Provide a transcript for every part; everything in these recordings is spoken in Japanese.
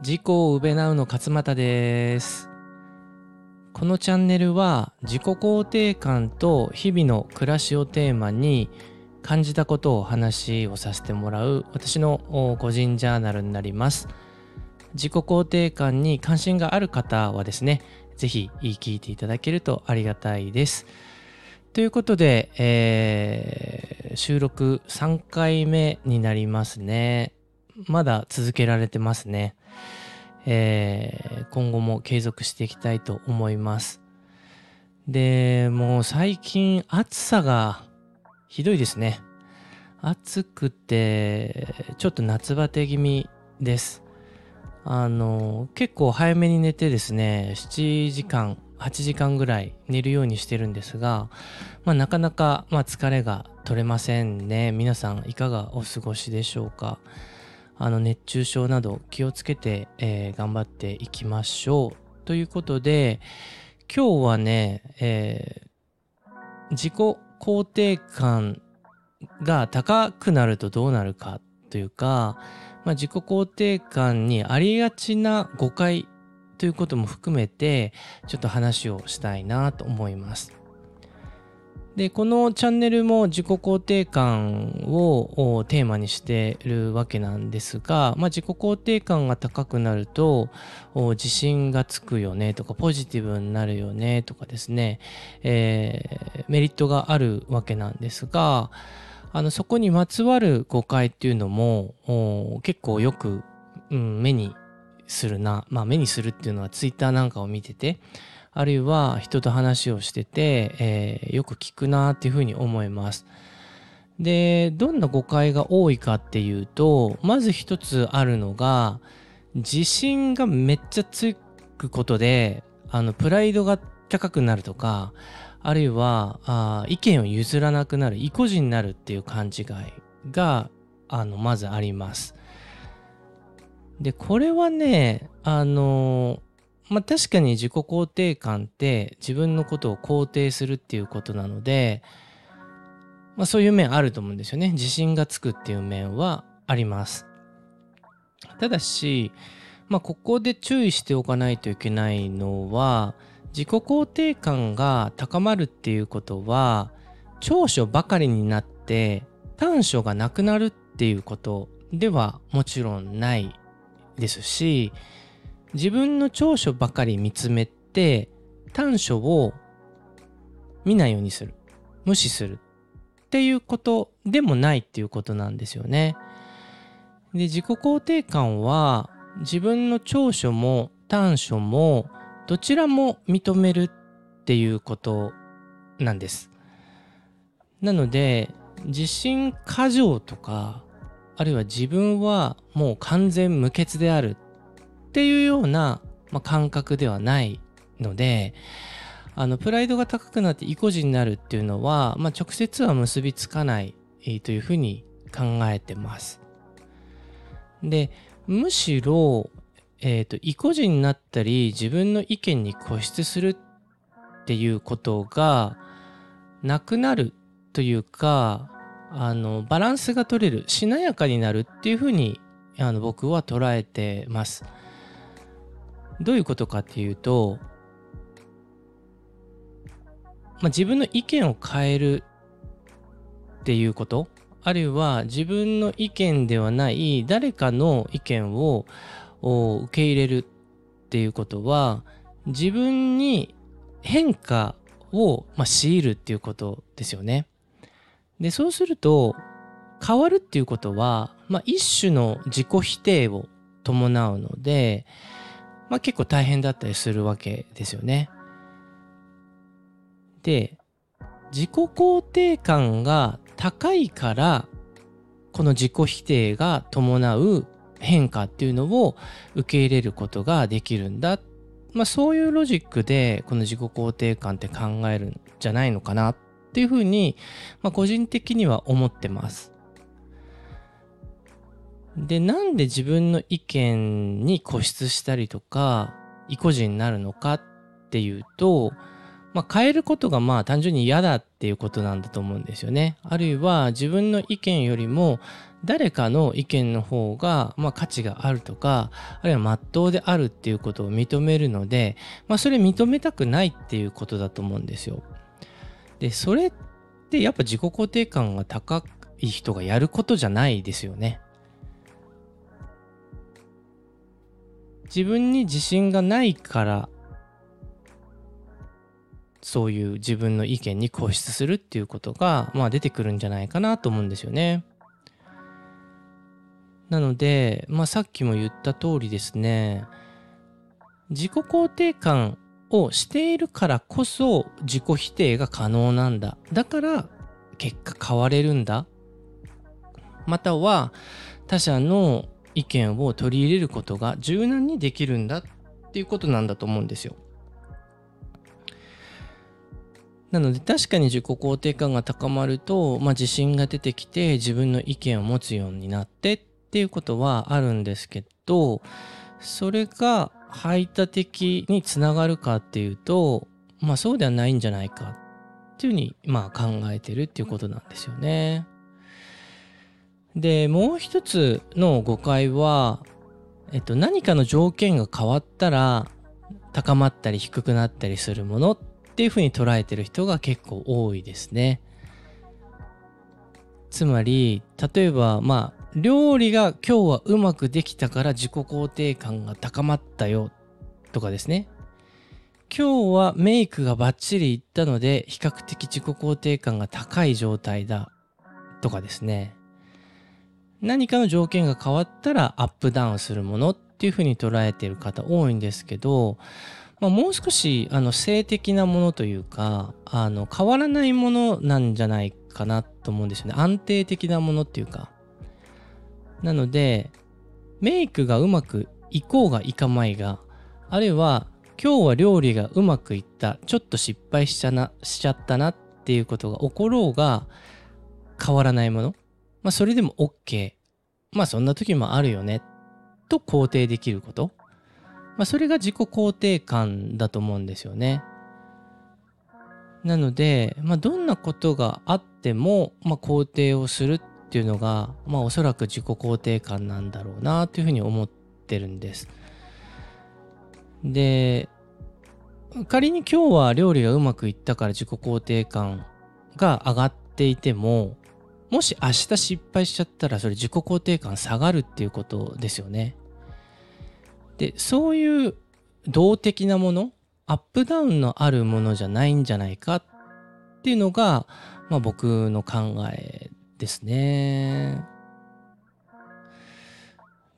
自己をうべなうの勝俣です。このチャンネルは自己肯定感と日々の暮らしをテーマに感じたことを話をさせてもらう私の個人ジャーナルになります。自己肯定感に関心がある方はですね、ぜひ聞いていただけるとありがたいです。ということで、えー収録3回目になりますね。まだ続けられてますね。えー今後も継続していきたいと思います。で、もう最近暑さがひどいですね。暑くて、ちょっと夏バテ気味です。あの、結構早めに寝てですね、7時間、8時間ぐらい寝るようにしてるんですが、まあ、なかなか、まあ、疲れが取れませんね。皆さんいかがお過ごしでしょうか？あの熱中症など気をつけて、えー頑張っていきましょう。ということで、今日はね、えー自己肯定感が高くなるとどうなるかというか、まあ、自己肯定感にありがちな誤解ということも含めて、ちょっと話をしたいなと思います。で、このチャンネルも自己肯定感をテーマにしてるわけなんですが、まあ、自己肯定感が高くなると自信がつくよねとかポジティブになるよねとかですね、えーメリットがあるわけなんですがあのそこにまつわる誤解っていうのも結構よく、うん、目にするな、まあ、目にするっていうのはツイッターなんかを見ててあるいは人と話をしてて、えーよく聞くなっていうふうに思います。で、どんな誤解が多いかっていうと、まず一つあるのが、自信がめっちゃつくことで、あの、プライドが高くなるとか、あるいは、あ意見を譲らなくなる、意固地になるっていう勘違いが、あの、まずあります。で、これはね、あのまあ確かに自己肯定感って自分のことを肯定するっていうことなので、まあそういう面あると思うんですよね。自信がつくっていう面はあります。ただし、まあここで注意しておかないといけないのは、自己肯定感が高まるっていうことは、長所ばかりになって短所がなくなるっていうことではもちろんないですし、自分の長所ばかり見つめて短所を見ないようにする無視するっていうことでもないっていうことなんですよね。で自己肯定感は自分の長所も短所もどちらも認めるっていうことなんです。なので自信過剰とかあるいは自分はもう完全無欠であるっていうような、まあ、感覚ではないのであのプライドが高くなって意固地になるっていうのは、まあ、直接は結びつかない、というふうに考えてます。でむしろ、えーと意固地になったり自分の意見に固執するっていうことがなくなるというかあのバランスが取れるしなやかになるっていうふうにあの僕は捉えてます。どういうことかっていうと、まあ、自分の意見を変えるっていうことあるいは自分の意見ではない誰かの意見を受け入れるっていうことは自分に変化を、まあ、強いるっていうことですよね。でそうすると変わるっていうことは、まあ、一種の自己否定を伴うので、まあ、結構大変だったりするわけですよね。で自己肯定感が高いからこの自己否定が伴う変化っていうのを受け入れることができるんだ、まあ、そういうロジックでこの自己肯定感って考えるんじゃないのかなっっていうふうに、まあ、個人的には思ってます。で、なんで自分の意見に固執したりとか、意固地になるのかっていうと、まあ、変えることがまあ単純に嫌だっていうことなんだと思うんですよね。あるいは自分の意見よりも誰かの意見の方がまあ価値があるとか、あるいは真っ当であるっていうことを認めるので、まあそれ認めたくないっていうことだと思うんですよ。で、それってやっぱ自己肯定感が高い人がやることじゃないですよね。自分に自信がないからそういう自分の意見に固執するっていうことが、まあ、出てくるんじゃないかなと思うんですよね。なので、まあ、さっきも言った通りですね自己肯定感をしているからこそ自己否定が可能なんだだから結果変われるんだまたは他者の意見を取り入れることが柔軟にできるんだっていうことなんだと思うんですよ。なので確かに自己肯定感が高まると、まあ、自信が出てきて自分の意見を持つようになってっていうことはあるんですけどそれが排他的につながるかっていうとまあそうではないんじゃないかっていうふうにまあ考えてるっていうことなんですよね。でもう一つの誤解は、えっと、何かの条件が変わったら高まったり低くなったりするものっていうふうに捉えてる人が結構多いですね。つまり例えばまあ料理が今日はうまくできたから自己肯定感が高まったよとかですね。今日はメイクがバッチリいったので比較的自己肯定感が高い状態だとかですね。何かの条件が変わったらアップダウンするものっていうふうに捉えてる方多いんですけどまあ、もう少しあの性的なものというかあの変わらないものなんじゃないかなと思うんですよね安定的なものっていうかなのでメイクがうまくいこうがいかまいがあるいは今日は料理がうまくいったちょっと失敗しちゃなしちゃったなっていうことが起ころうが変わらないもの。まあそれでも OK まあそんな時もあるよね。と肯定できること。まあ、それが自己肯定感だと思うんですよね。なので、まあ、どんなことがあっても、まあ、肯定をするっていうのが、まあ、おそらく自己肯定感なんだろうなというふうに思ってるんです。で、仮に今日は料理がうまくいったから自己肯定感が上がっていても、もし明日失敗しちゃったらそれ自己肯定感下がるっていうことですよね。でそういう動的なものアップダウンのあるものじゃないんじゃないかっていうのが、まあ、僕の考えですね。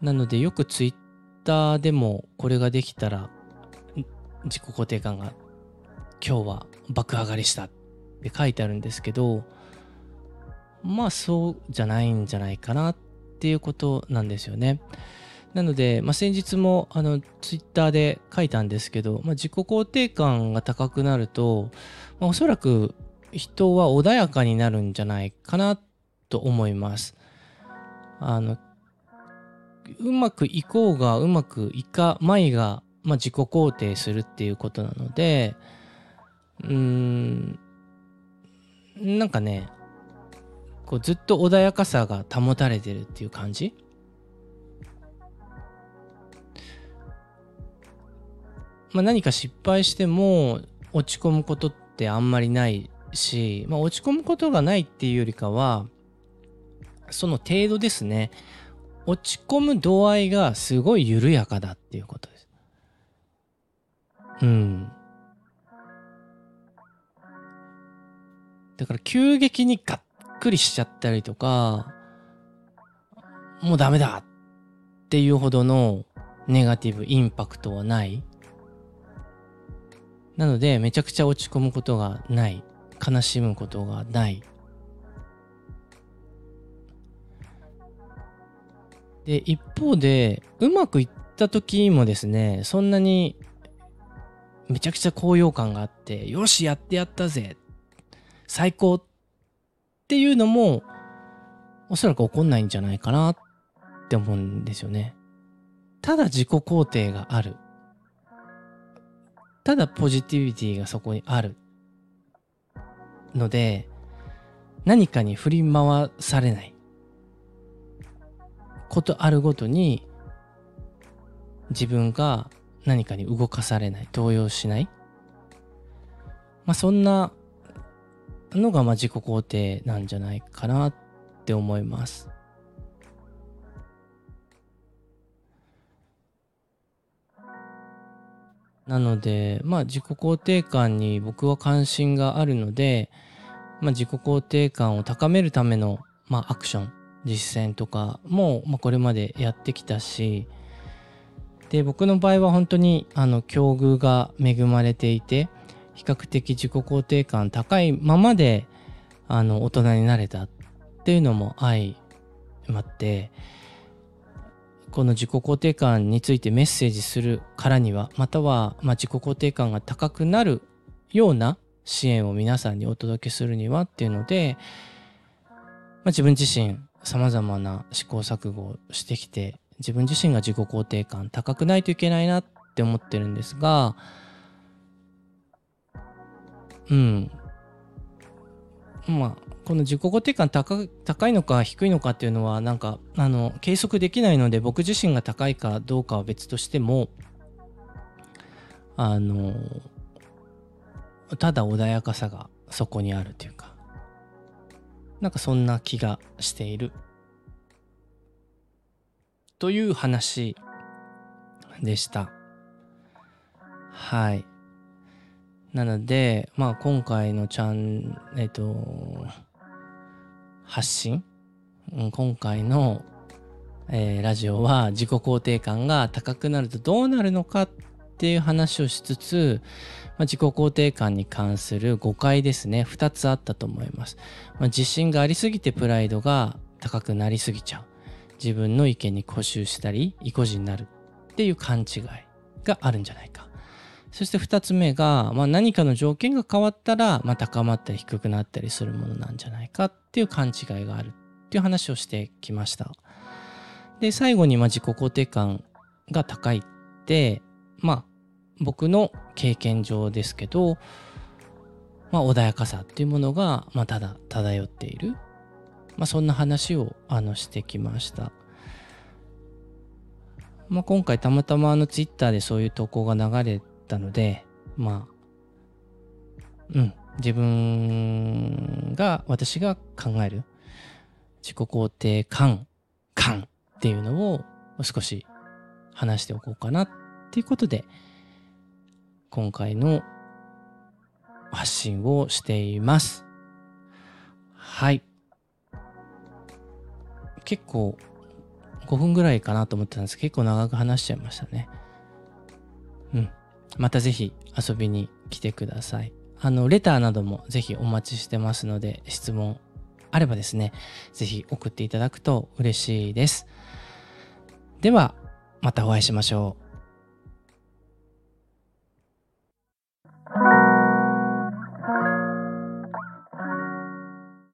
なのでよくツイッターでもこれができたら自己肯定感が今日は爆上がりしたって書いてあるんですけどまあそうじゃないんじゃないかなっていうことなんですよね。なので、まあ、先日もあのツイッターで書いたんですけど、まあ、自己肯定感が高くなると、まあ、おそらく人は穏やかになるんじゃないかなっと思います。あのうまくいこうがうまくいかまいが、まあ、自己肯定するっていうことなのでうーんなんかねこうずっと穏やかさが保たれてるっていう感じ？まあ、何か失敗しても落ち込むことってあんまりないし、まあ、落ち込むことがないっていうよりかはその程度ですね落ち込む度合いがすごい緩やかだっていうことです。うん。だから急激にがっくりしちゃったりとか、もうダメだっていうほどのネガティブインパクトはない。なので、めちゃくちゃ落ち込むことがない。悲しむことがない。で、一方で、うまくいった時もですね、そんなにめちゃくちゃ高揚感があって、よし、やってやったぜ最高っていうのも、おそらく起こんないんじゃないかなって思うんですよね。ただ自己肯定がある。ただポジティビティがそこにあるので何かに振り回されないことあるごとに自分が何かに動かされない動揺しない。まあそんなのがまあ自己肯定なんじゃないかなって思います。なので、まあ自己肯定感に僕は関心があるので、まあ自己肯定感を高めるための、まあアクション、実践とかも、まあこれまでやってきたし、で、僕の場合は本当に、あの、境遇が恵まれていて、比較的自己肯定感高いままで、あの、大人になれたっていうのも相まって、この自己肯定感についてメッセージするからにはまたは、ま、自己肯定感が高くなるような支援を皆さんにお届けするにはっていうので、まあ、自分自身さまざまな試行錯誤をしてきて自分自身が自己肯定感高くないといけないなって思ってるんですがうん。まあこの自己肯定感高高いのか低いのかっていうのはなんかあの計測できないので僕自身が高いかどうかは別としてもあのただ穏やかさがそこにあるというかなんかそんな気がしている。という話でした。はい。なのでまあ今回のちゃんえっと発信、うん、今回の、えー、ラジオは自己肯定感が高くなるとどうなるのかていう話をしつつ、まあ、自己肯定感に関する誤解ですね。2つあったと思います、まあ、自信がありすぎてプライドが高くなりすぎちゃう。自分の意見に固執したり意固地になる。っていう勘違いがあるんじゃないか。そして2つ目が、まあ、何かの条件が変わったら、まあ、高まったり低くなったりするものなんじゃないか。っていう勘違いがある。っていう話をしてきました。で、最後に、まあ、自己肯定感が高いって、まあ、僕の経験上ですけど、まあ、穏やかさっていうものが、まあ、ただ漂っている。まあ、そんな話をあのしてきました。まあ、今回たまたまあのツイッターでそういう投稿が流れたので、まあ、うん、自分が、私が考える自己肯定感、感っていうのを少し話しておこうかなっていうことで、今回の発信をしています。はい。結構5分ぐらいかなと思ってたんですけど、結構長く話しちゃいましたね。うん。またぜひ遊びに来てください。あの、レターなどもぜひお待ちしてますので、質問あればですね、ぜひ送っていただくと嬉しいです。では、またお会いしましょう。